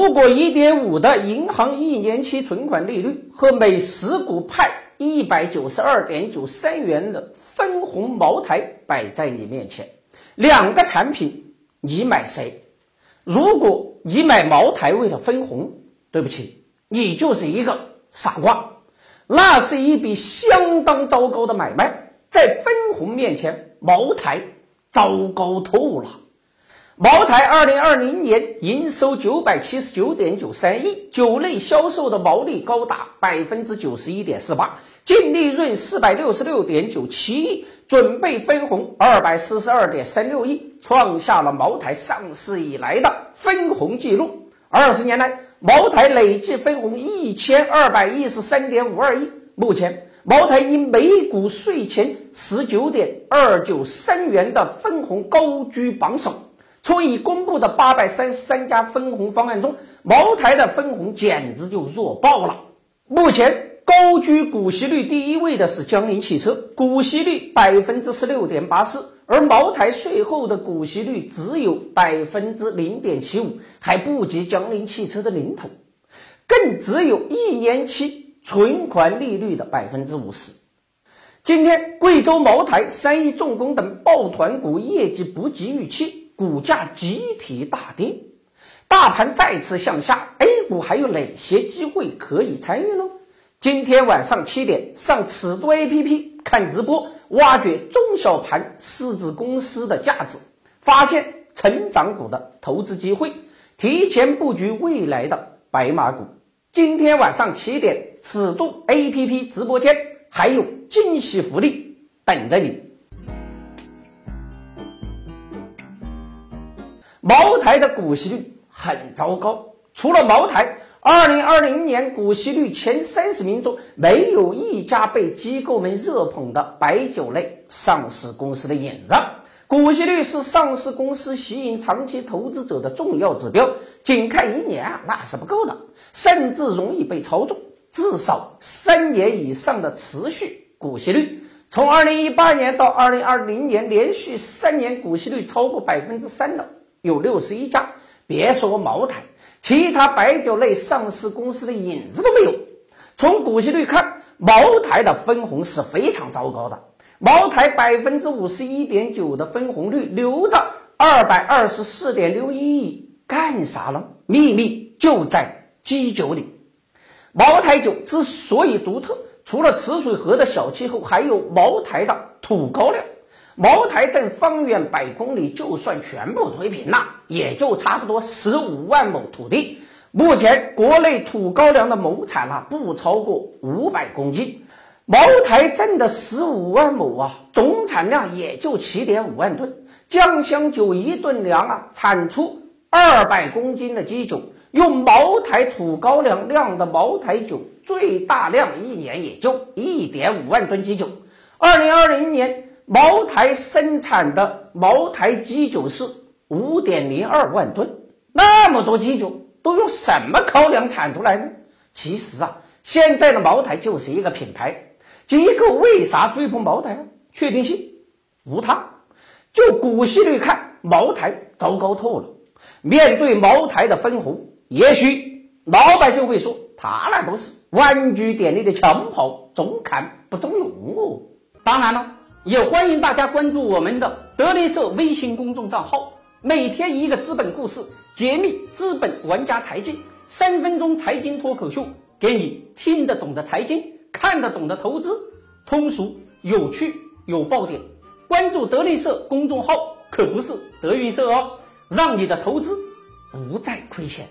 如果一点五的银行一年期存款利率和每十股派一百九十二点九三元的分红茅台摆在你面前，两个产品你买谁？如果你买茅台为了分红，对不起，你就是一个傻瓜。那是一笔相当糟糕的买卖，在分红面前，茅台糟糕透了。茅台二零二零年营收九百七十九点九三亿，酒类销售的毛利高达百分之九十一点四八，净利润四百六十六点九七亿，准备分红二百四十二点三六亿，创下了茅台上市以来的分红记录。二十年来，茅台累计分红一千二百一十三点五二亿。目前，茅台以每股税前十九点二九三元的分红高居榜首。从已公布的八百三十三家分红方案中，茅台的分红简直就弱爆了。目前高居股息率第一位的是江铃汽车，股息率百分之十六点八四，而茅台税后的股息率只有百分之零点七五，还不及江铃汽车的零头，更只有一年期存款利率的百分之五十。今天，贵州茅台、三一重工等抱团股业绩不及预期。股价集体大跌，大盘再次向下，A 股还有哪些机会可以参与呢？今天晚上七点上尺度 APP 看直播，挖掘中小盘市值公司的价值，发现成长股的投资机会，提前布局未来的白马股。今天晚上七点尺度 APP 直播间还有惊喜福利等着你。茅台的股息率很糟糕，除了茅台，二零二零年股息率前三十名中没有一家被机构们热捧的白酒类上市公司的影子。股息率是上市公司吸引长期投资者的重要指标，仅看一年啊那是不够的，甚至容易被操纵。至少三年以上的持续股息率，从二零一八年到二零二零年，连续三年股息率超过百分之三的。有六十一家，别说茅台，其他白酒类上市公司的影子都没有。从股息率看，茅台的分红是非常糟糕的。茅台百分之五十一点九的分红率，留着二百二十四点六一亿干啥呢？秘密就在基酒里。茅台酒之所以独特，除了池水河的小气候，还有茅台的土高粱。茅台镇方圆百公里，就算全部推平了，也就差不多十五万亩土地。目前国内土高粱的亩产啊，不超过五百公斤。茅台镇的十五万亩啊，总产量也就七点五万吨。酱香酒一吨粮啊，产出二百公斤的基酒。用茅台土高粱酿的茅台酒，最大量一年也就一点五万吨基酒。二零二零年。茅台生产的茅台基酒是五点零二万吨，那么多基酒都用什么高粱产出来呢？其实啊，现在的茅台就是一个品牌，机构为啥追捧茅台啊？确定性无他，就股息率看，茅台糟糕透了。面对茅台的分红，也许老百姓会说，他那都是玩具店里的枪炮，中看不中用哦。当然了。也欢迎大家关注我们的德林社微信公众账号，每天一个资本故事，揭秘资本玩家财经，三分钟财经脱口秀，给你听得懂的财经，看得懂的投资，通俗有趣有爆点。关注德林社公众号可不是德云社哦，让你的投资不再亏钱。